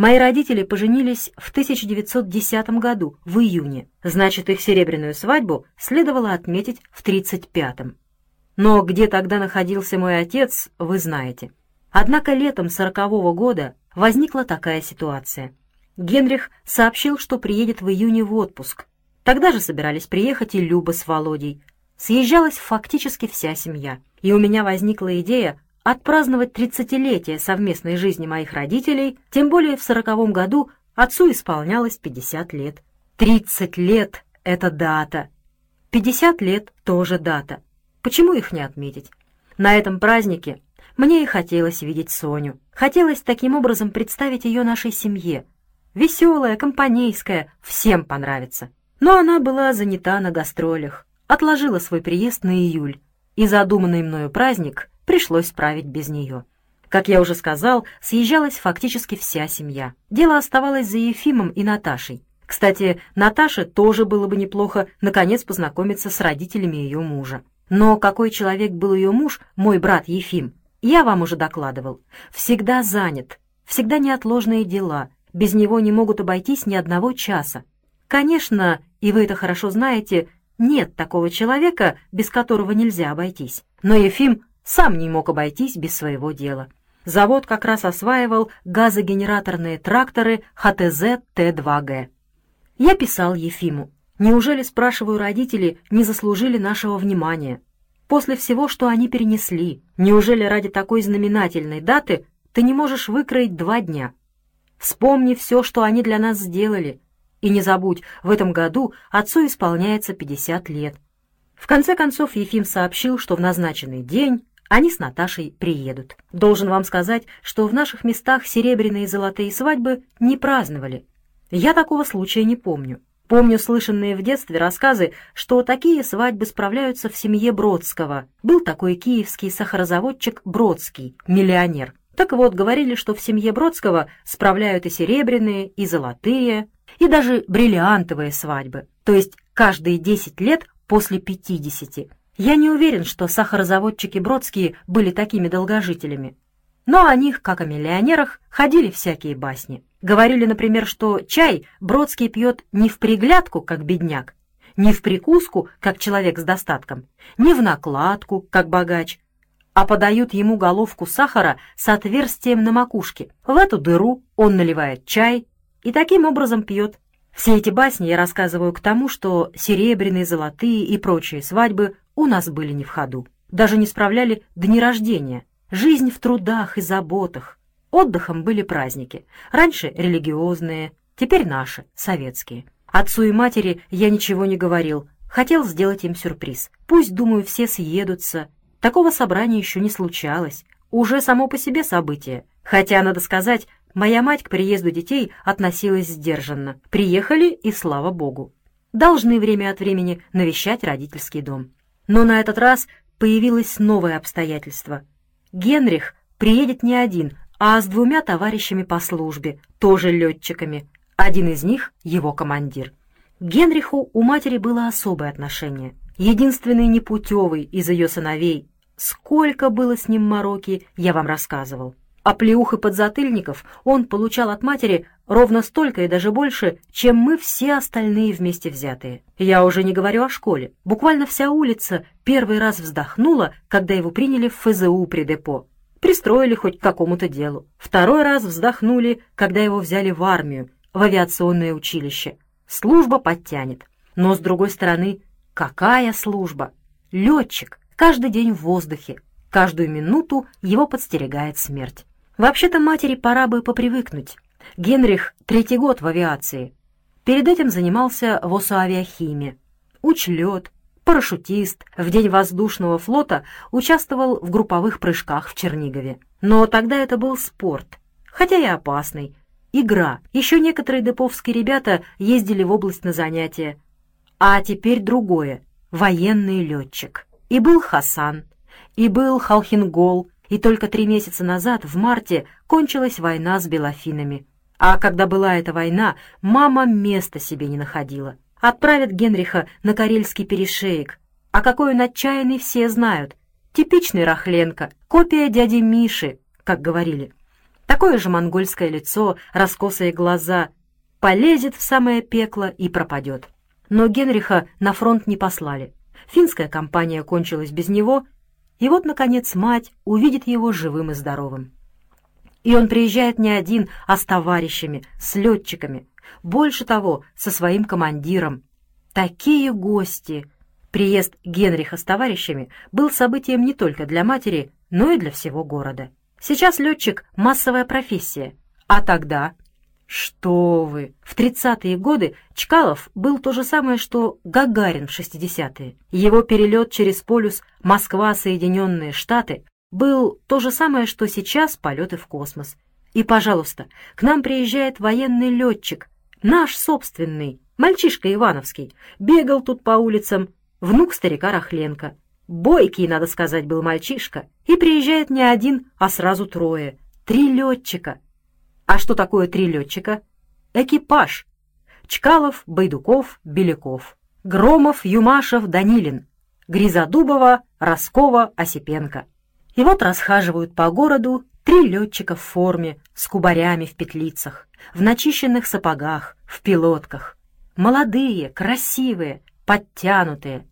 Мои родители поженились в 1910 году, в июне. Значит, их серебряную свадьбу следовало отметить в 35-м. Но где тогда находился мой отец, вы знаете. Однако летом сорокового года возникла такая ситуация. Генрих сообщил, что приедет в июне в отпуск. Тогда же собирались приехать и Люба с Володей. Съезжалась фактически вся семья. И у меня возникла идея отпраздновать тридцатилетие совместной жизни моих родителей, тем более в сороковом году отцу исполнялось 50 лет. 30 лет — это дата. 50 лет — тоже дата. Почему их не отметить? На этом празднике мне и хотелось видеть Соню. Хотелось таким образом представить ее нашей семье. Веселая, компанейская, всем понравится. Но она была занята на гастролях, отложила свой приезд на июль, и задуманный мною праздник пришлось справить без нее. Как я уже сказал, съезжалась фактически вся семья. Дело оставалось за Ефимом и Наташей. Кстати, Наташе тоже было бы неплохо наконец познакомиться с родителями ее мужа. Но какой человек был ее муж, мой брат Ефим, я вам уже докладывал. Всегда занят, всегда неотложные дела, без него не могут обойтись ни одного часа. Конечно, и вы это хорошо знаете, нет такого человека, без которого нельзя обойтись. Но Ефим сам не мог обойтись без своего дела. Завод как раз осваивал газогенераторные тракторы ХТЗ-Т2Г. Я писал Ефиму. Неужели, спрашиваю, родители не заслужили нашего внимания? После всего, что они перенесли, неужели ради такой знаменательной даты ты не можешь выкроить два дня? Вспомни все, что они для нас сделали. И не забудь, в этом году отцу исполняется 50 лет. В конце концов Ефим сообщил, что в назначенный день они с Наташей приедут. Должен вам сказать, что в наших местах серебряные и золотые свадьбы не праздновали. Я такого случая не помню. Помню слышанные в детстве рассказы, что такие свадьбы справляются в семье Бродского. Был такой киевский сахарозаводчик Бродский, миллионер. Так вот, говорили, что в семье Бродского справляют и серебряные, и золотые, и даже бриллиантовые свадьбы. То есть каждые 10 лет после 50. Я не уверен, что сахарозаводчики Бродские были такими долгожителями. Но о них, как о миллионерах, ходили всякие басни. Говорили, например, что чай Бродский пьет не в приглядку, как бедняк, не в прикуску, как человек с достатком, не в накладку, как богач, а подают ему головку сахара с отверстием на макушке. В эту дыру он наливает чай и таким образом пьет. Все эти басни я рассказываю к тому, что серебряные, золотые и прочие свадьбы у нас были не в ходу. Даже не справляли дни рождения. Жизнь в трудах и заботах. Отдыхом были праздники. Раньше религиозные, теперь наши, советские. Отцу и матери я ничего не говорил. Хотел сделать им сюрприз. Пусть, думаю, все съедутся. Такого собрания еще не случалось. Уже само по себе событие. Хотя, надо сказать, моя мать к приезду детей относилась сдержанно. Приехали, и слава богу. Должны время от времени навещать родительский дом. Но на этот раз появилось новое обстоятельство. Генрих приедет не один, а с двумя товарищами по службе, тоже летчиками. Один из них — его командир. Генриху у матери было особое отношение. Единственный непутевый из ее сыновей. Сколько было с ним мороки, я вам рассказывал. А плеух и подзатыльников он получал от матери ровно столько и даже больше, чем мы все остальные вместе взятые. Я уже не говорю о школе. Буквально вся улица первый раз вздохнула, когда его приняли в ФЗУ при депо. Пристроили хоть к какому-то делу. Второй раз вздохнули, когда его взяли в армию, в авиационное училище. Служба подтянет. Но, с другой стороны, какая служба? Летчик, каждый день в воздухе, каждую минуту его подстерегает смерть. Вообще-то матери пора бы попривыкнуть. Генрих третий год в авиации. Перед этим занимался в Осоавиахиме. Учлет, парашютист, в день воздушного флота участвовал в групповых прыжках в Чернигове. Но тогда это был спорт, хотя и опасный. Игра. Еще некоторые деповские ребята ездили в область на занятия. А теперь другое. Военный летчик. И был Хасан, и был Халхингол, и только три месяца назад, в марте, кончилась война с белофинами. А когда была эта война, мама места себе не находила. Отправят Генриха на Карельский перешеек. А какой он отчаянный, все знают. Типичный Рахленко, копия дяди Миши, как говорили. Так такое же монгольское лицо, раскосые глаза, полезет в самое пекло и пропадет. Но Генриха на фронт не послали. Финская кампания кончилась без него, и вот, наконец, мать увидит его живым и здоровым. И он приезжает не один, а с товарищами, с летчиками, больше того, со своим командиром. Такие гости! Приезд Генриха с товарищами был событием не только для матери, но и для всего города. Сейчас летчик — массовая профессия, а тогда... Что вы! В 30-е годы Чкалов был то же самое, что Гагарин в 60-е. Его перелет через полюс Москва-Соединенные Штаты был то же самое, что сейчас полеты в космос. И, пожалуйста, к нам приезжает военный летчик, наш собственный, мальчишка Ивановский, бегал тут по улицам, внук старика Рахленко. Бойкий, надо сказать, был мальчишка, и приезжает не один, а сразу трое, три летчика. А что такое три летчика? Экипаж. Чкалов, Байдуков, Беляков. Громов, Юмашев, Данилин. Гризодубова, Роскова, Осипенко. И вот расхаживают по городу три летчика в форме, с кубарями в петлицах, в начищенных сапогах, в пилотках. Молодые, красивые, подтянутые.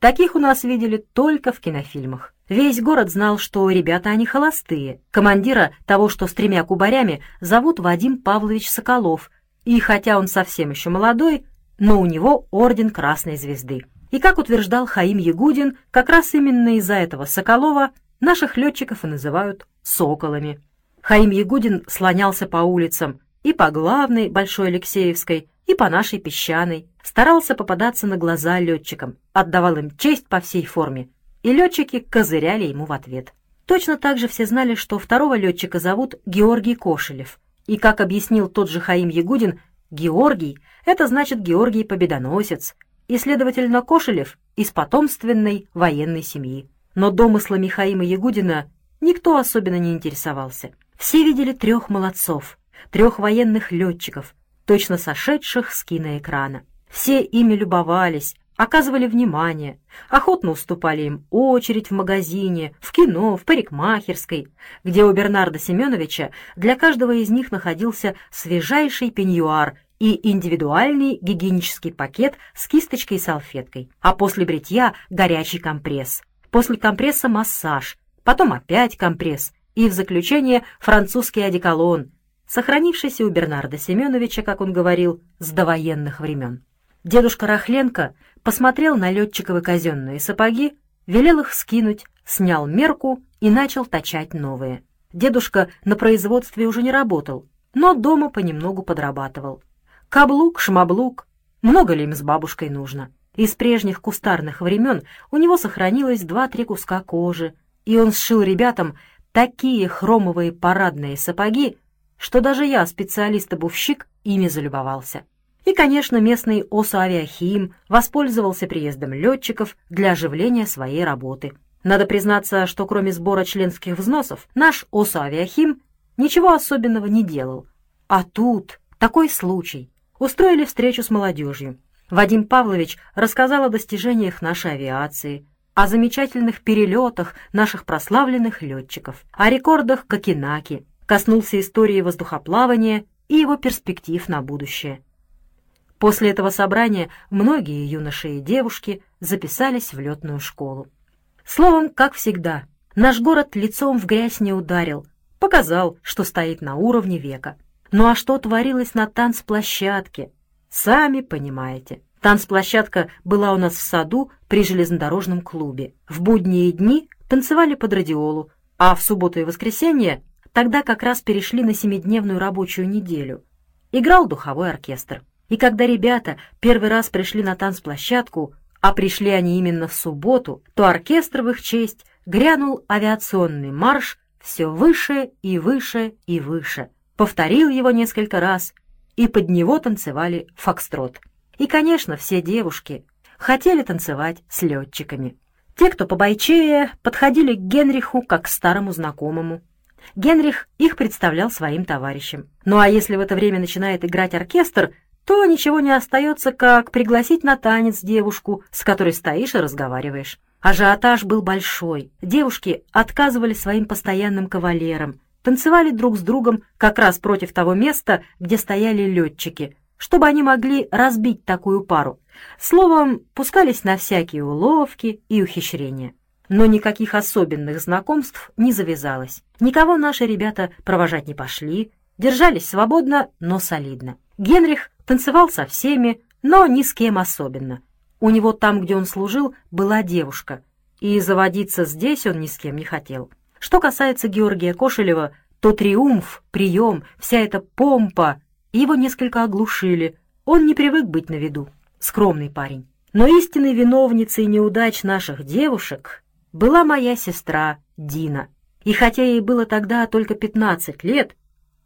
Таких у нас видели только в кинофильмах. Весь город знал, что ребята они холостые. Командира того, что с тремя кубарями, зовут Вадим Павлович Соколов, и хотя он совсем еще молодой, но у него орден Красной Звезды. И, как утверждал Хаим Ягудин, как раз именно из-за этого Соколова наших летчиков и называют «соколами». Хаим Ягудин слонялся по улицам и по главной Большой Алексеевской, и по нашей песчаной, старался попадаться на глаза летчикам, отдавал им честь по всей форме, и летчики козыряли ему в ответ. Точно так же все знали, что второго летчика зовут Георгий Кошелев, и, как объяснил тот же Хаим Ягудин, Георгий — это значит Георгий Победоносец, и, следовательно, Кошелев из потомственной военной семьи. Но домыслами Хаима Ягудина никто особенно не интересовался. Все видели трех молодцов, трех военных летчиков, точно сошедших с киноэкрана. Все ими любовались, оказывали внимание, охотно уступали им очередь в магазине, в кино, в парикмахерской, где у Бернарда Семеновича для каждого из них находился свежайший пеньюар и индивидуальный гигиенический пакет с кисточкой и салфеткой, а после бритья горячий компресс, после компресса массаж, потом опять компресс и в заключение французский одеколон, сохранившийся у Бернарда Семеновича, как он говорил, с довоенных времен. Дедушка Рахленко посмотрел на летчиковы казенные сапоги, велел их скинуть, снял мерку и начал точать новые. Дедушка на производстве уже не работал, но дома понемногу подрабатывал. Каблук, шмаблук, много ли им с бабушкой нужно? Из прежних кустарных времен у него сохранилось два-три куска кожи, и он сшил ребятам такие хромовые парадные сапоги, что даже я, специалист-обувщик, ими залюбовался. И, конечно, местный ОСА-авиахим воспользовался приездом летчиков для оживления своей работы. Надо признаться, что кроме сбора членских взносов, наш ОСА-авиахим ничего особенного не делал. А тут такой случай. Устроили встречу с молодежью. Вадим Павлович рассказал о достижениях нашей авиации, о замечательных перелетах наших прославленных летчиков, о рекордах Кокенаки, коснулся истории воздухоплавания и его перспектив на будущее. После этого собрания многие юноши и девушки записались в летную школу. Словом, как всегда, наш город лицом в грязь не ударил, показал, что стоит на уровне века. Ну а что творилось на танцплощадке? Сами понимаете. Танцплощадка была у нас в саду при железнодорожном клубе. В будние дни танцевали под радиолу, а в субботу и воскресенье тогда как раз перешли на семидневную рабочую неделю. Играл духовой оркестр. И когда ребята первый раз пришли на танцплощадку, а пришли они именно в субботу, то оркестр в их честь грянул авиационный марш все выше и выше и выше. Повторил его несколько раз, и под него танцевали фокстрот. И, конечно, все девушки хотели танцевать с летчиками. Те, кто побойчее, подходили к Генриху как к старому знакомому. Генрих их представлял своим товарищам. Ну а если в это время начинает играть оркестр, то ничего не остается, как пригласить на танец девушку, с которой стоишь и разговариваешь. Ажиотаж был большой. Девушки отказывали своим постоянным кавалерам, танцевали друг с другом как раз против того места, где стояли летчики, чтобы они могли разбить такую пару. Словом, пускались на всякие уловки и ухищрения. Но никаких особенных знакомств не завязалось. Никого наши ребята провожать не пошли, держались свободно, но солидно. Генрих танцевал со всеми, но ни с кем особенно. У него там, где он служил, была девушка, и заводиться здесь он ни с кем не хотел. Что касается Георгия Кошелева, то триумф, прием, вся эта помпа его несколько оглушили. Он не привык быть на виду. Скромный парень. Но истинной виновницей неудач наших девушек была моя сестра Дина. И хотя ей было тогда только 15 лет,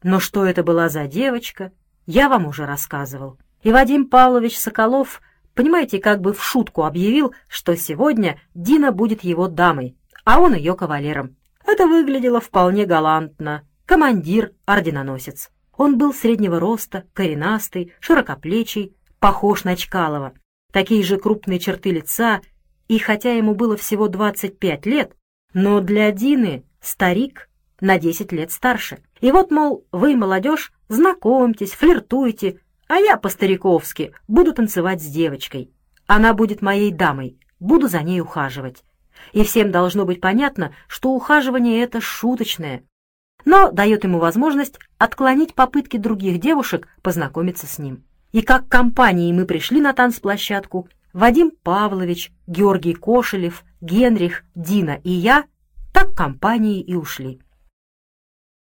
но что это была за девочка, я вам уже рассказывал. И Вадим Павлович Соколов, понимаете, как бы в шутку объявил, что сегодня Дина будет его дамой, а он ее кавалером. Это выглядело вполне галантно. Командир, орденоносец. Он был среднего роста, коренастый, широкоплечий, похож на Чкалова. Такие же крупные черты лица, и хотя ему было всего 25 лет, но для Дины старик на 10 лет старше. И вот, мол, вы, молодежь, знакомьтесь, флиртуйте, а я по-стариковски буду танцевать с девочкой. Она будет моей дамой, буду за ней ухаживать. И всем должно быть понятно, что ухаживание это шуточное, но дает ему возможность отклонить попытки других девушек познакомиться с ним. И как компанией мы пришли на танцплощадку, Вадим Павлович, Георгий Кошелев, Генрих, Дина и я, так компанией и ушли.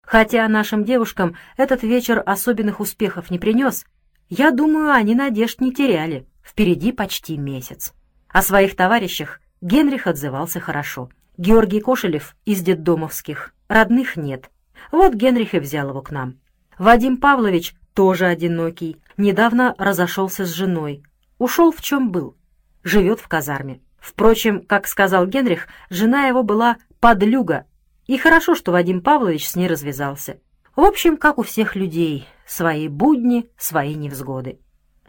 Хотя нашим девушкам этот вечер особенных успехов не принес, я думаю, они надежд не теряли, впереди почти месяц. О своих товарищах Генрих отзывался хорошо. Георгий Кошелев из детдомовских, родных нет, вот Генрих и взял его к нам. Вадим Павлович тоже одинокий, недавно разошелся с женой. Ушел в чем был. Живет в казарме. Впрочем, как сказал Генрих, жена его была подлюга. И хорошо, что Вадим Павлович с ней развязался. В общем, как у всех людей, свои будни, свои невзгоды.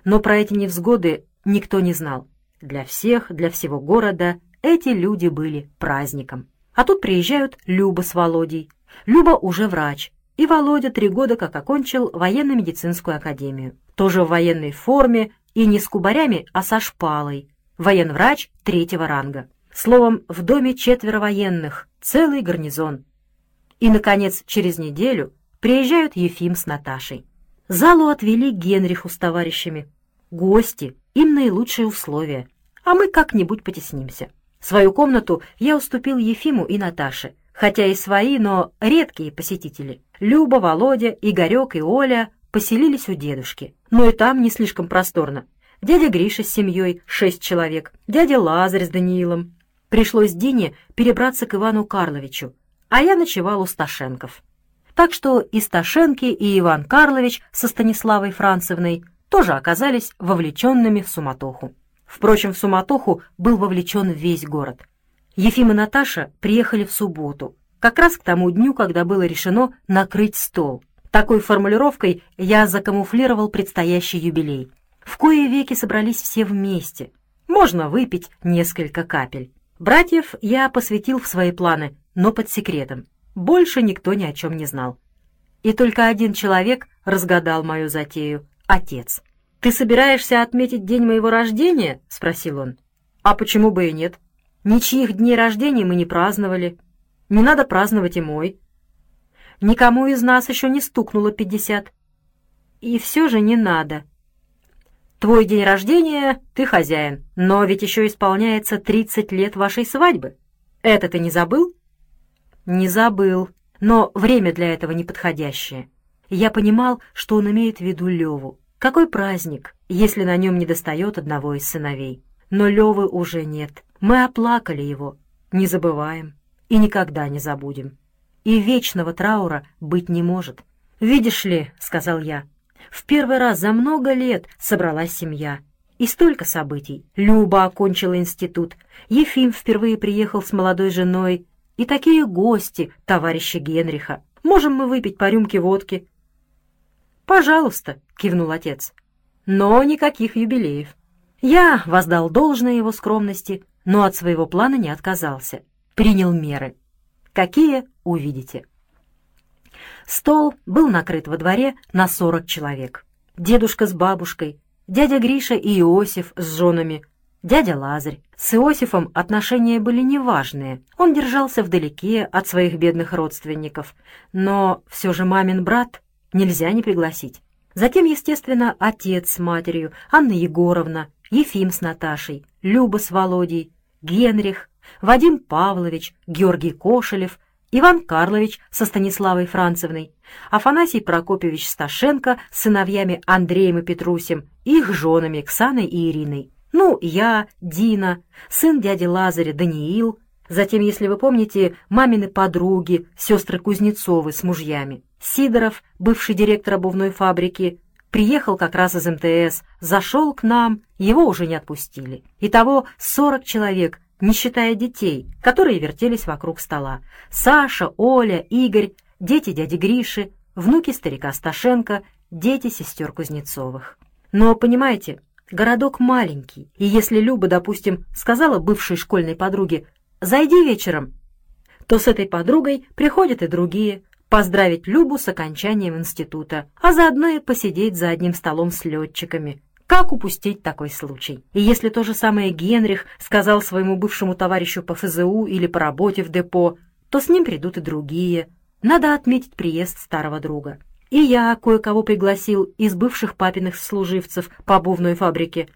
Но про эти невзгоды никто не знал. Для всех, для всего города эти люди были праздником. А тут приезжают Люба с Володей, Люба уже врач, и Володя три года как окончил военно-медицинскую академию. Тоже в военной форме и не с кубарями, а со шпалой. Военврач третьего ранга. Словом, в доме четверо военных, целый гарнизон. И, наконец, через неделю приезжают Ефим с Наташей. Залу отвели Генриху с товарищами. Гости, им наилучшие условия, а мы как-нибудь потеснимся. Свою комнату я уступил Ефиму и Наташе — хотя и свои, но редкие посетители. Люба, Володя, Игорек и Оля поселились у дедушки, но и там не слишком просторно. Дядя Гриша с семьей, шесть человек, дядя Лазарь с Даниилом. Пришлось Дине перебраться к Ивану Карловичу, а я ночевал у Сташенков. Так что и Сташенки, и Иван Карлович со Станиславой Францевной тоже оказались вовлеченными в суматоху. Впрочем, в суматоху был вовлечен весь город — Ефим и Наташа приехали в субботу, как раз к тому дню, когда было решено накрыть стол. Такой формулировкой я закамуфлировал предстоящий юбилей. В кое веки собрались все вместе. Можно выпить несколько капель. Братьев я посвятил в свои планы, но под секретом. Больше никто ни о чем не знал. И только один человек разгадал мою затею — отец. «Ты собираешься отметить день моего рождения?» — спросил он. «А почему бы и нет?» Ничьих дней рождения мы не праздновали. Не надо праздновать и мой. Никому из нас еще не стукнуло пятьдесят. И все же не надо. Твой день рождения — ты хозяин, но ведь еще исполняется тридцать лет вашей свадьбы. Это ты не забыл? Не забыл, но время для этого неподходящее. Я понимал, что он имеет в виду Леву. Какой праздник, если на нем недостает одного из сыновей? Но Левы уже нет. Мы оплакали его, не забываем и никогда не забудем. И вечного траура быть не может. «Видишь ли», — сказал я, — «в первый раз за много лет собралась семья. И столько событий. Люба окончила институт, Ефим впервые приехал с молодой женой, и такие гости, товарищи Генриха. Можем мы выпить по рюмке водки?» «Пожалуйста», — кивнул отец. «Но никаких юбилеев». Я воздал должное его скромности, но от своего плана не отказался. Принял меры. Какие — увидите. Стол был накрыт во дворе на сорок человек. Дедушка с бабушкой, дядя Гриша и Иосиф с женами, дядя Лазарь. С Иосифом отношения были неважные. Он держался вдалеке от своих бедных родственников. Но все же мамин брат нельзя не пригласить. Затем, естественно, отец с матерью, Анна Егоровна, Ефим с Наташей, Люба с Володей, Генрих, Вадим Павлович, Георгий Кошелев, Иван Карлович со Станиславой Францевной, Афанасий Прокопьевич Сташенко с сыновьями Андреем и Петрусем, их женами Ксаной и Ириной. Ну, я, Дина, сын дяди Лазаря Даниил, затем, если вы помните, мамины подруги, сестры Кузнецовы с мужьями. Сидоров, бывший директор обувной фабрики, приехал как раз из МТС, зашел к нам, его уже не отпустили. Итого 40 человек, не считая детей, которые вертелись вокруг стола. Саша, Оля, Игорь, дети дяди Гриши, внуки старика Сташенко, дети сестер Кузнецовых. Но, понимаете, городок маленький, и если Люба, допустим, сказала бывшей школьной подруге «зайди вечером», то с этой подругой приходят и другие, поздравить Любу с окончанием института, а заодно и посидеть за одним столом с летчиками. Как упустить такой случай? И если то же самое Генрих сказал своему бывшему товарищу по ФЗУ или по работе в депо, то с ним придут и другие. Надо отметить приезд старого друга. И я кое-кого пригласил из бывших папиных служивцев по обувной фабрике.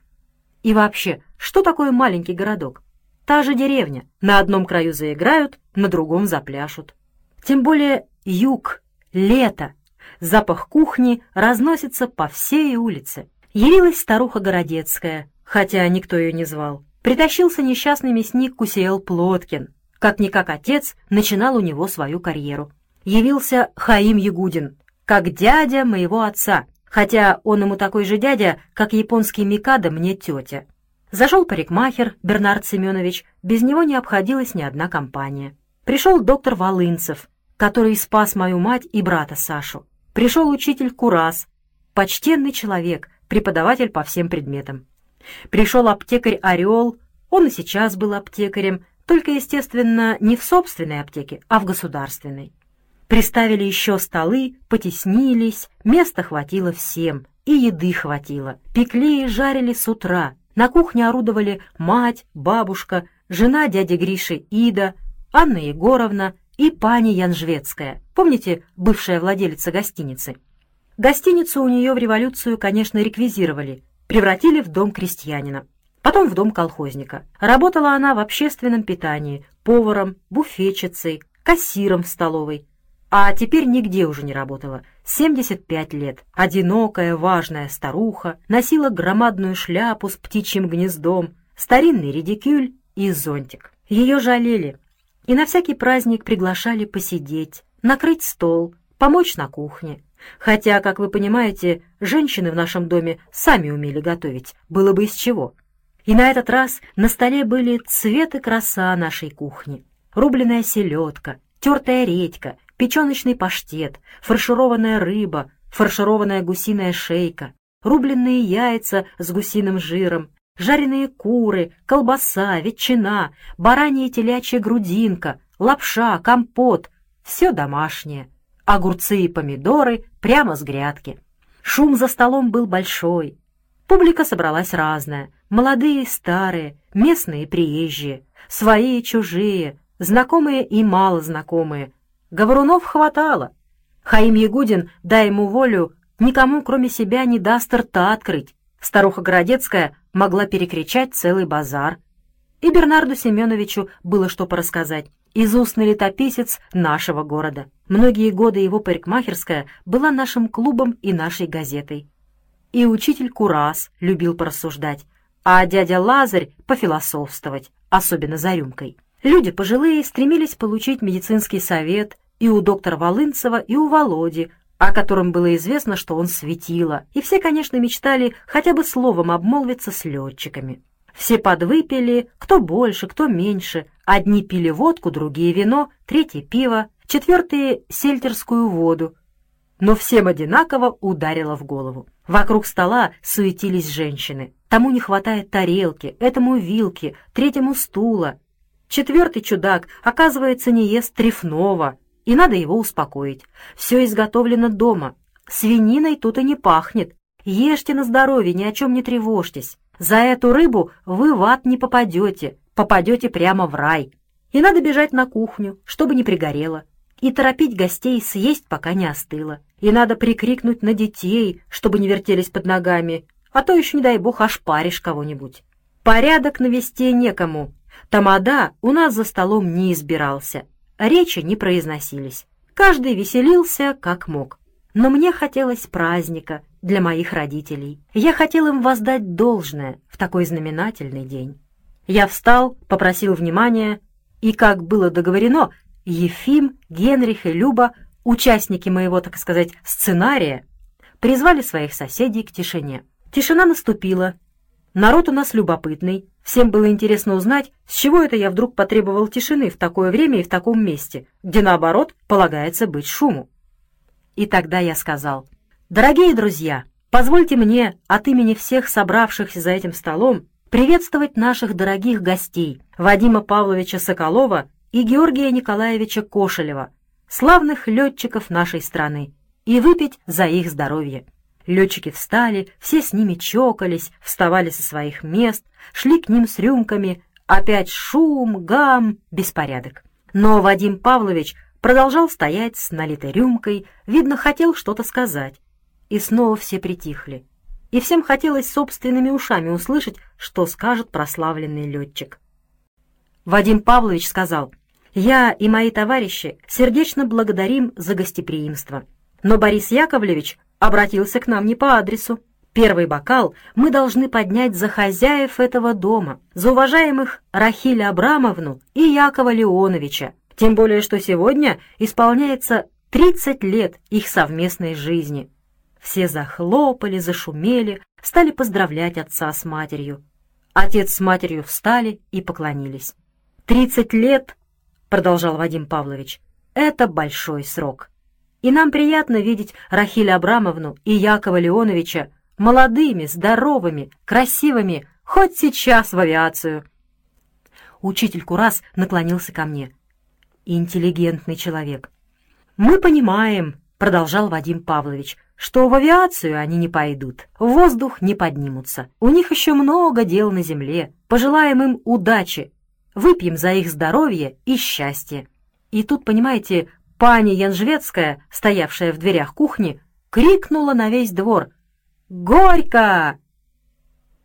И вообще, что такое маленький городок? Та же деревня. На одном краю заиграют, на другом запляшут. Тем более юг, лето. Запах кухни разносится по всей улице. Явилась старуха Городецкая, хотя никто ее не звал. Притащился несчастный мясник Кусиэл Плоткин. Как-никак отец начинал у него свою карьеру. Явился Хаим Ягудин, как дядя моего отца, хотя он ему такой же дядя, как японский Микадо мне тетя. Зашел парикмахер Бернард Семенович, без него не обходилась ни одна компания. Пришел доктор Волынцев, который спас мою мать и брата Сашу. Пришел учитель Курас, почтенный человек, преподаватель по всем предметам. Пришел аптекарь Орел, он и сейчас был аптекарем, только, естественно, не в собственной аптеке, а в государственной. Приставили еще столы, потеснились, места хватило всем, и еды хватило. Пекли и жарили с утра. На кухне орудовали мать, бабушка, жена дяди Гриши Ида, Анна Егоровна и пани Янжвецкая, помните, бывшая владелица гостиницы? Гостиницу у нее в революцию, конечно, реквизировали, превратили в дом крестьянина, потом в дом колхозника. Работала она в общественном питании, поваром, буфетчицей, кассиром в столовой. А теперь нигде уже не работала. 75 лет. Одинокая, важная старуха, носила громадную шляпу с птичьим гнездом, старинный редикюль и зонтик. Ее жалели, и на всякий праздник приглашали посидеть, накрыть стол, помочь на кухне. Хотя, как вы понимаете, женщины в нашем доме сами умели готовить, было бы из чего. И на этот раз на столе были цвет и краса нашей кухни. Рубленая селедка, тертая редька, печеночный паштет, фаршированная рыба, фаршированная гусиная шейка, рубленные яйца с гусиным жиром, жареные куры, колбаса, ветчина, баранья и телячья грудинка, лапша, компот — все домашнее. Огурцы и помидоры прямо с грядки. Шум за столом был большой. Публика собралась разная. Молодые и старые, местные и приезжие, свои и чужие, знакомые и малознакомые. Говорунов хватало. Хаим Ягудин, дай ему волю, никому кроме себя не даст рта открыть. Старуха Городецкая могла перекричать целый базар. И Бернарду Семеновичу было что порассказать. Изустный летописец нашего города. Многие годы его парикмахерская была нашим клубом и нашей газетой. И учитель Курас любил порассуждать, а дядя Лазарь пофилософствовать, особенно за рюмкой. Люди пожилые стремились получить медицинский совет и у доктора Волынцева, и у Володи, о котором было известно, что он светило, и все, конечно, мечтали хотя бы словом обмолвиться с летчиками. Все подвыпили, кто больше, кто меньше. Одни пили водку, другие вино, третьи пиво, четвертые — сельтерскую воду. Но всем одинаково ударило в голову. Вокруг стола суетились женщины. Тому не хватает тарелки, этому вилки, третьему стула. Четвертый чудак, оказывается, не ест трефного, и надо его успокоить. Все изготовлено дома. Свининой тут и не пахнет. Ешьте на здоровье, ни о чем не тревожьтесь. За эту рыбу вы в ад не попадете, попадете прямо в рай. И надо бежать на кухню, чтобы не пригорело. И торопить гостей съесть, пока не остыло. И надо прикрикнуть на детей, чтобы не вертелись под ногами, а то еще, не дай бог, аж паришь кого-нибудь. Порядок навести некому. Тамада у нас за столом не избирался. Речи не произносились. Каждый веселился, как мог. Но мне хотелось праздника для моих родителей. Я хотел им воздать должное в такой знаменательный день. Я встал, попросил внимания, и, как было договорено, Ефим, Генрих и Люба, участники моего, так сказать, сценария, призвали своих соседей к тишине. Тишина наступила. Народ у нас любопытный. Всем было интересно узнать, с чего это я вдруг потребовал тишины в такое время и в таком месте, где, наоборот, полагается быть шуму. И тогда я сказал, «Дорогие друзья, позвольте мне от имени всех собравшихся за этим столом приветствовать наших дорогих гостей Вадима Павловича Соколова и Георгия Николаевича Кошелева, славных летчиков нашей страны, и выпить за их здоровье». Летчики встали, все с ними чокались, вставали со своих мест, шли к ним с рюмками. Опять шум, гам, беспорядок. Но Вадим Павлович продолжал стоять с налитой рюмкой, видно, хотел что-то сказать. И снова все притихли. И всем хотелось собственными ушами услышать, что скажет прославленный летчик. Вадим Павлович сказал, «Я и мои товарищи сердечно благодарим за гостеприимство. Но Борис Яковлевич обратился к нам не по адресу. Первый бокал мы должны поднять за хозяев этого дома, за уважаемых Рахиля Абрамовну и Якова Леоновича, тем более что сегодня исполняется 30 лет их совместной жизни. Все захлопали, зашумели, стали поздравлять отца с матерью. Отец с матерью встали и поклонились. «Тридцать лет», — продолжал Вадим Павлович, — «это большой срок и нам приятно видеть Рахиля Абрамовну и Якова Леоновича молодыми, здоровыми, красивыми, хоть сейчас в авиацию. Учитель Курас наклонился ко мне. Интеллигентный человек. «Мы понимаем», — продолжал Вадим Павлович, «что в авиацию они не пойдут, в воздух не поднимутся. У них еще много дел на земле. Пожелаем им удачи. Выпьем за их здоровье и счастье». И тут, понимаете, Пани Янжвецкая, стоявшая в дверях кухни, крикнула на весь двор «Горько!».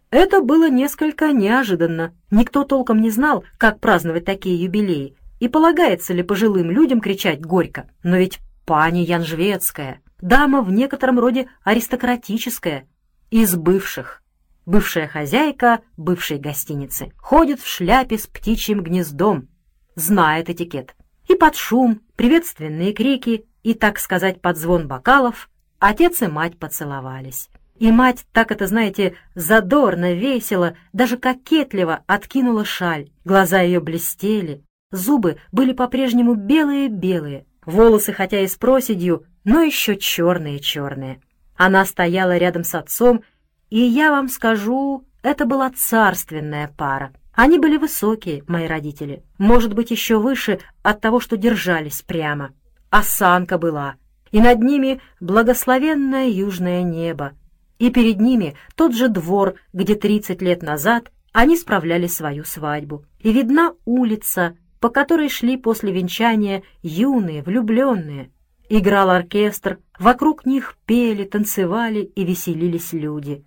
Это было несколько неожиданно. Никто толком не знал, как праздновать такие юбилеи, и полагается ли пожилым людям кричать «Горько!». Но ведь пани Янжвецкая, дама в некотором роде аристократическая, из бывших. Бывшая хозяйка бывшей гостиницы. Ходит в шляпе с птичьим гнездом. Знает этикет. И под шум, приветственные крики и, так сказать, под звон бокалов отец и мать поцеловались. И мать, так это, знаете, задорно, весело, даже кокетливо откинула шаль. Глаза ее блестели, зубы были по-прежнему белые-белые, волосы, хотя и с проседью, но еще черные-черные. Она стояла рядом с отцом, и я вам скажу, это была царственная пара. Они были высокие, мои родители, может быть, еще выше от того, что держались прямо. Осанка была, и над ними благословенное южное небо, и перед ними тот же двор, где тридцать лет назад они справляли свою свадьбу. И видна улица, по которой шли после венчания юные, влюбленные. Играл оркестр, вокруг них пели, танцевали и веселились люди.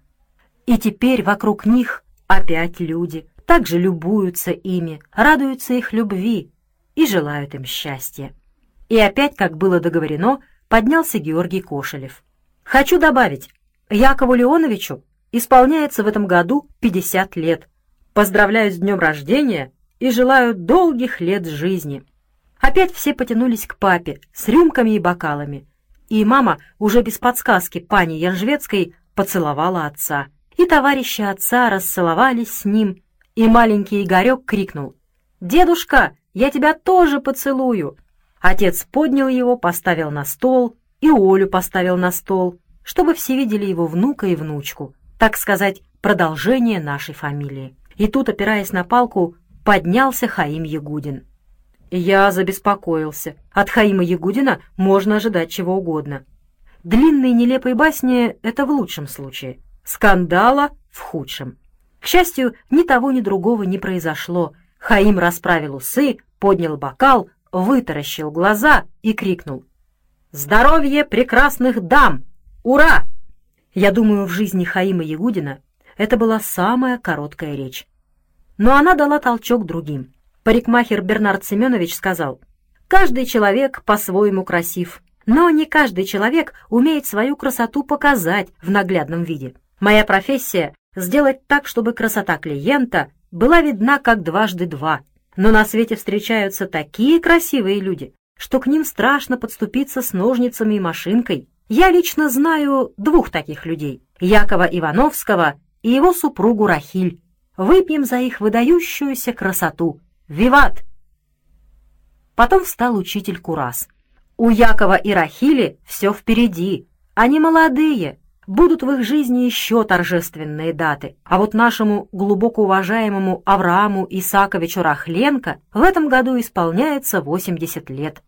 И теперь вокруг них опять люди — также любуются ими, радуются их любви и желают им счастья. И опять, как было договорено, поднялся Георгий Кошелев. Хочу добавить, Якову Леоновичу исполняется в этом году 50 лет. Поздравляю с днем рождения и желаю долгих лет жизни. Опять все потянулись к папе с рюмками и бокалами, и мама, уже без подсказки пани Янжвецкой, поцеловала отца. И товарищи отца расцеловались с ним, и маленький Игорек крикнул «Дедушка, я тебя тоже поцелую!» Отец поднял его, поставил на стол, и Олю поставил на стол, чтобы все видели его внука и внучку, так сказать, продолжение нашей фамилии. И тут, опираясь на палку, поднялся Хаим Ягудин. Я забеспокоился. От Хаима Ягудина можно ожидать чего угодно. Длинные нелепые басни — это в лучшем случае. Скандала — в худшем. К счастью, ни того, ни другого не произошло. Хаим расправил усы, поднял бокал, вытаращил глаза и крикнул. «Здоровье прекрасных дам! Ура!» Я думаю, в жизни Хаима Ягудина это была самая короткая речь. Но она дала толчок другим. Парикмахер Бернард Семенович сказал, «Каждый человек по-своему красив, но не каждый человек умеет свою красоту показать в наглядном виде. Моя профессия — сделать так, чтобы красота клиента была видна как дважды два. Но на свете встречаются такие красивые люди, что к ним страшно подступиться с ножницами и машинкой. Я лично знаю двух таких людей — Якова Ивановского и его супругу Рахиль. Выпьем за их выдающуюся красоту. Виват! Потом встал учитель Курас. У Якова и Рахили все впереди. Они молодые, будут в их жизни еще торжественные даты. А вот нашему глубоко уважаемому Аврааму Исаковичу Рахленко в этом году исполняется 80 лет.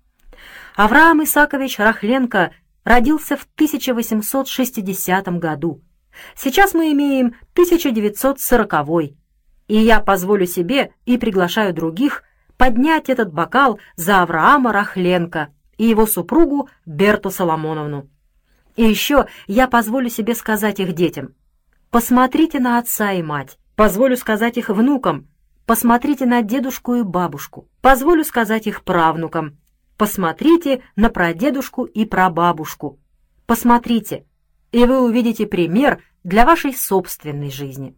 Авраам Исакович Рахленко родился в 1860 году. Сейчас мы имеем 1940 и я позволю себе и приглашаю других поднять этот бокал за Авраама Рахленко и его супругу Берту Соломоновну. И еще я позволю себе сказать их детям. Посмотрите на отца и мать, позволю сказать их внукам, посмотрите на дедушку и бабушку, позволю сказать их правнукам, посмотрите на прадедушку и прабабушку, посмотрите, и вы увидите пример для вашей собственной жизни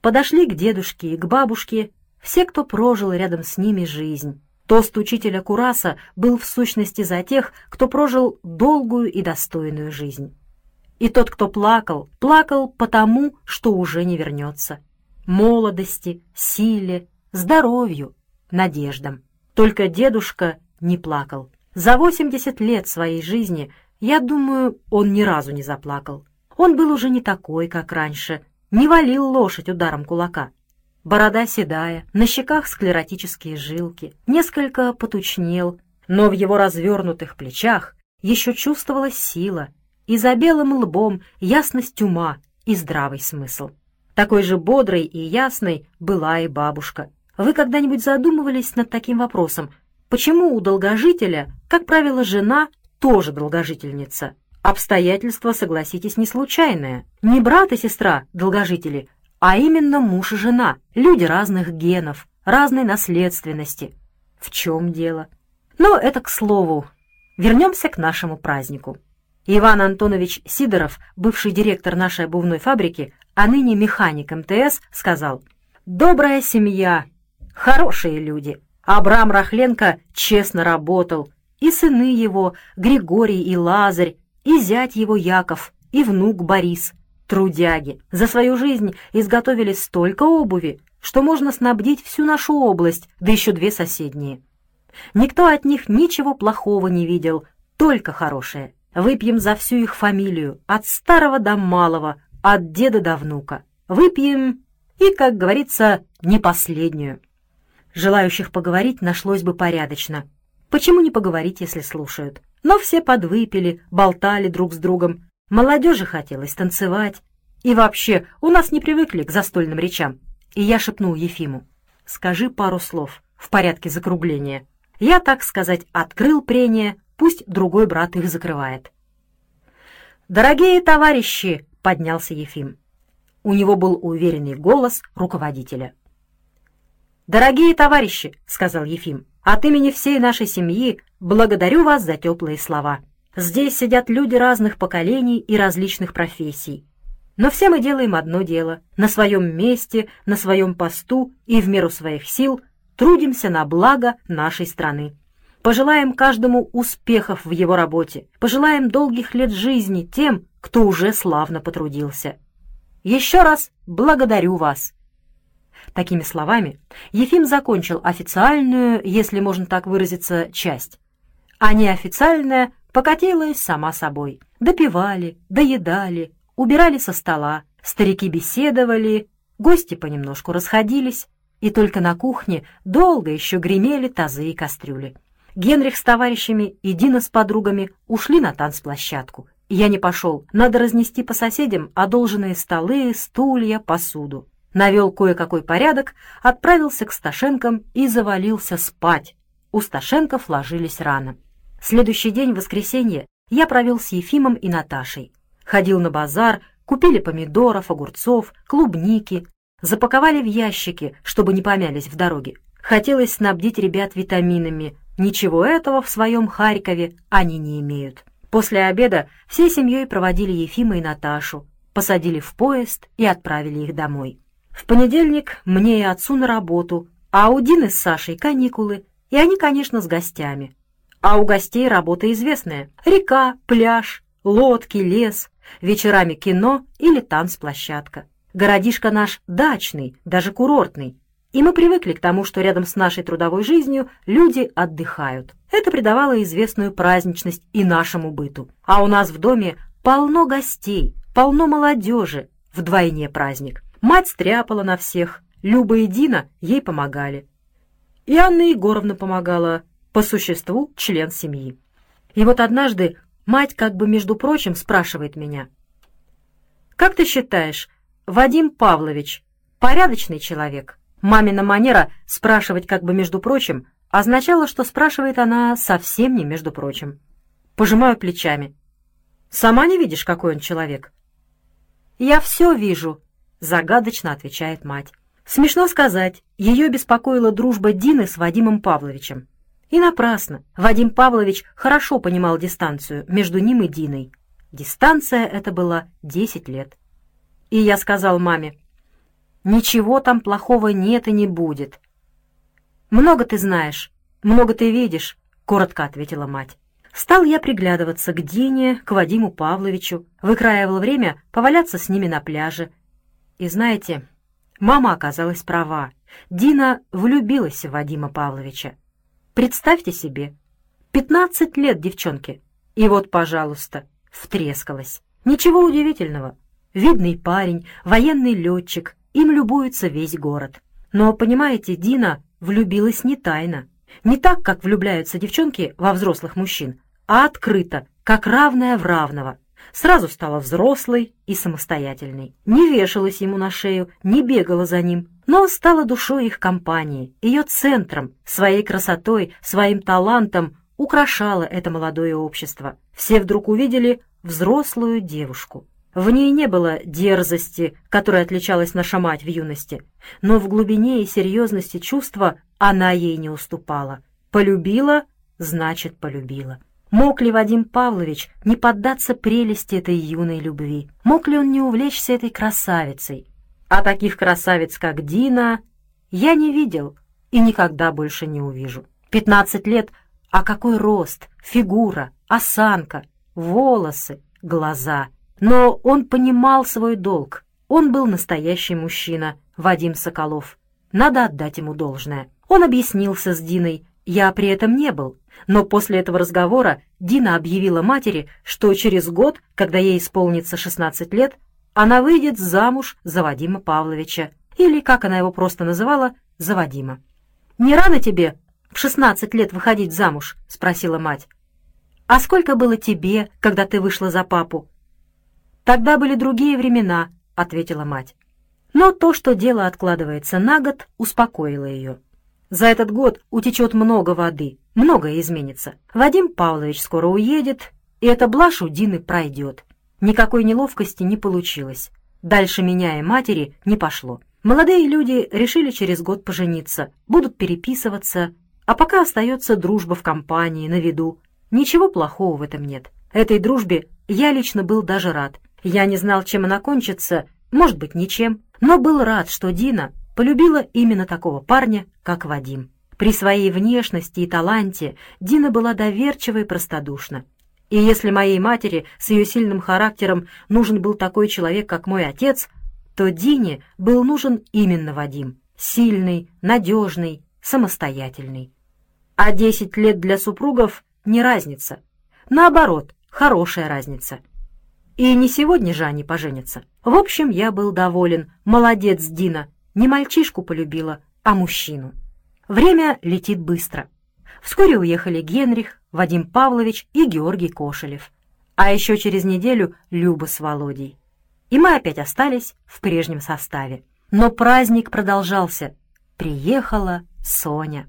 подошли к дедушке и к бабушке все, кто прожил рядом с ними жизнь. Тост учителя Кураса был в сущности за тех, кто прожил долгую и достойную жизнь. И тот, кто плакал, плакал потому, что уже не вернется. Молодости, силе, здоровью, надеждам. Только дедушка не плакал. За 80 лет своей жизни, я думаю, он ни разу не заплакал. Он был уже не такой, как раньше, не валил лошадь ударом кулака. Борода седая, на щеках склеротические жилки, несколько потучнел, но в его развернутых плечах еще чувствовалась сила, и за белым лбом ясность ума и здравый смысл. Такой же бодрой и ясной была и бабушка. Вы когда-нибудь задумывались над таким вопросом, почему у долгожителя, как правило, жена тоже долгожительница? Обстоятельства, согласитесь, не случайное. Не брат и сестра, долгожители, а именно муж и жена, люди разных генов, разной наследственности. В чем дело? Но это к слову. Вернемся к нашему празднику. Иван Антонович Сидоров, бывший директор нашей обувной фабрики, а ныне механик МТС, сказал, «Добрая семья, хорошие люди. Абрам Рахленко честно работал, и сыны его, Григорий и Лазарь, и зять его Яков, и внук Борис, трудяги, за свою жизнь изготовили столько обуви, что можно снабдить всю нашу область, да еще две соседние. Никто от них ничего плохого не видел, только хорошее. Выпьем за всю их фамилию, от старого до малого, от деда до внука. Выпьем и, как говорится, не последнюю. Желающих поговорить нашлось бы порядочно. Почему не поговорить, если слушают? Но все подвыпили, болтали друг с другом. Молодежи хотелось танцевать. И вообще, у нас не привыкли к застольным речам. И я шепнул Ефиму. «Скажи пару слов в порядке закругления». Я, так сказать, открыл прения, пусть другой брат их закрывает. «Дорогие товарищи!» — поднялся Ефим. У него был уверенный голос руководителя. «Дорогие товарищи!» — сказал Ефим. От имени всей нашей семьи благодарю вас за теплые слова. Здесь сидят люди разных поколений и различных профессий. Но все мы делаем одно дело. На своем месте, на своем посту и в меру своих сил трудимся на благо нашей страны. Пожелаем каждому успехов в его работе. Пожелаем долгих лет жизни тем, кто уже славно потрудился. Еще раз благодарю вас. Такими словами Ефим закончил официальную, если можно так выразиться, часть. А неофициальная покатилась сама собой. Допивали, доедали, убирали со стола, старики беседовали, гости понемножку расходились. и только на кухне долго еще гремели тазы и кастрюли. Генрих с товарищами и Дина с подругами ушли на танцплощадку. Я не пошел. Надо разнести по соседям одолженные столы, стулья, посуду. Навел кое-какой порядок, отправился к Сташенкам и завалился спать. У Сташенков ложились рано. Следующий день, воскресенье, я провел с Ефимом и Наташей. Ходил на базар, купили помидоров, огурцов, клубники, запаковали в ящики, чтобы не помялись в дороге. Хотелось снабдить ребят витаминами. Ничего этого в своем Харькове они не имеют. После обеда всей семьей проводили Ефима и Наташу, посадили в поезд и отправили их домой. В понедельник мне и отцу на работу, а у Дины с Сашей каникулы, и они, конечно, с гостями. А у гостей работа известная — река, пляж, лодки, лес, вечерами кино или танцплощадка. Городишко наш дачный, даже курортный, и мы привыкли к тому, что рядом с нашей трудовой жизнью люди отдыхают. Это придавало известную праздничность и нашему быту. А у нас в доме полно гостей, полно молодежи, вдвойне праздник. Мать стряпала на всех, Люба и Дина ей помогали. И Анна Егоровна помогала, по существу член семьи. И вот однажды мать как бы, между прочим, спрашивает меня. «Как ты считаешь, Вадим Павлович порядочный человек?» Мамина манера спрашивать как бы между прочим означала, что спрашивает она совсем не между прочим. Пожимаю плечами. «Сама не видишь, какой он человек?» «Я все вижу», — загадочно отвечает мать. Смешно сказать, ее беспокоила дружба Дины с Вадимом Павловичем. И напрасно. Вадим Павлович хорошо понимал дистанцию между ним и Диной. Дистанция эта была 10 лет. И я сказал маме, Ничего там плохого нет и не будет. «Много ты знаешь, много ты видишь», — коротко ответила мать. Стал я приглядываться к Дине, к Вадиму Павловичу, выкраивал время поваляться с ними на пляже. И знаете, мама оказалась права. Дина влюбилась в Вадима Павловича. Представьте себе, пятнадцать лет девчонке, и вот, пожалуйста, втрескалась. Ничего удивительного. Видный парень, военный летчик, им любуется весь город. Но, понимаете, Дина влюбилась не тайно. Не так, как влюбляются девчонки во взрослых мужчин, а открыто, как равная в равного. Сразу стала взрослой и самостоятельной. Не вешалась ему на шею, не бегала за ним, но стала душой их компании, ее центром, своей красотой, своим талантом украшала это молодое общество. Все вдруг увидели взрослую девушку. В ней не было дерзости, которая отличалась наша мать в юности, но в глубине и серьезности чувства она ей не уступала. Полюбила — значит, полюбила. Мог ли Вадим Павлович не поддаться прелести этой юной любви? Мог ли он не увлечься этой красавицей? А таких красавиц, как Дина, я не видел и никогда больше не увижу. Пятнадцать лет, а какой рост, фигура, осанка, волосы, глаза — но он понимал свой долг. Он был настоящий мужчина, Вадим Соколов. Надо отдать ему должное. Он объяснился с Диной. Я при этом не был. Но после этого разговора Дина объявила матери, что через год, когда ей исполнится 16 лет, она выйдет замуж за Вадима Павловича. Или, как она его просто называла, за Вадима. «Не рано тебе в 16 лет выходить замуж?» — спросила мать. «А сколько было тебе, когда ты вышла за папу?» «Тогда были другие времена», — ответила мать. Но то, что дело откладывается на год, успокоило ее. За этот год утечет много воды, многое изменится. Вадим Павлович скоро уедет, и эта блажь у Дины пройдет. Никакой неловкости не получилось. Дальше меня и матери не пошло. Молодые люди решили через год пожениться, будут переписываться, а пока остается дружба в компании, на виду. Ничего плохого в этом нет. Этой дружбе я лично был даже рад. Я не знал, чем она кончится, может быть, ничем, но был рад, что Дина полюбила именно такого парня, как Вадим. При своей внешности и таланте Дина была доверчива и простодушна. И если моей матери с ее сильным характером нужен был такой человек, как мой отец, то Дине был нужен именно Вадим. Сильный, надежный, самостоятельный. А десять лет для супругов не разница. Наоборот, хорошая разница. И не сегодня же они поженятся. В общем, я был доволен. Молодец, Дина. Не мальчишку полюбила, а мужчину. Время летит быстро. Вскоре уехали Генрих, Вадим Павлович и Георгий Кошелев. А еще через неделю Люба с Володей. И мы опять остались в прежнем составе. Но праздник продолжался. Приехала Соня.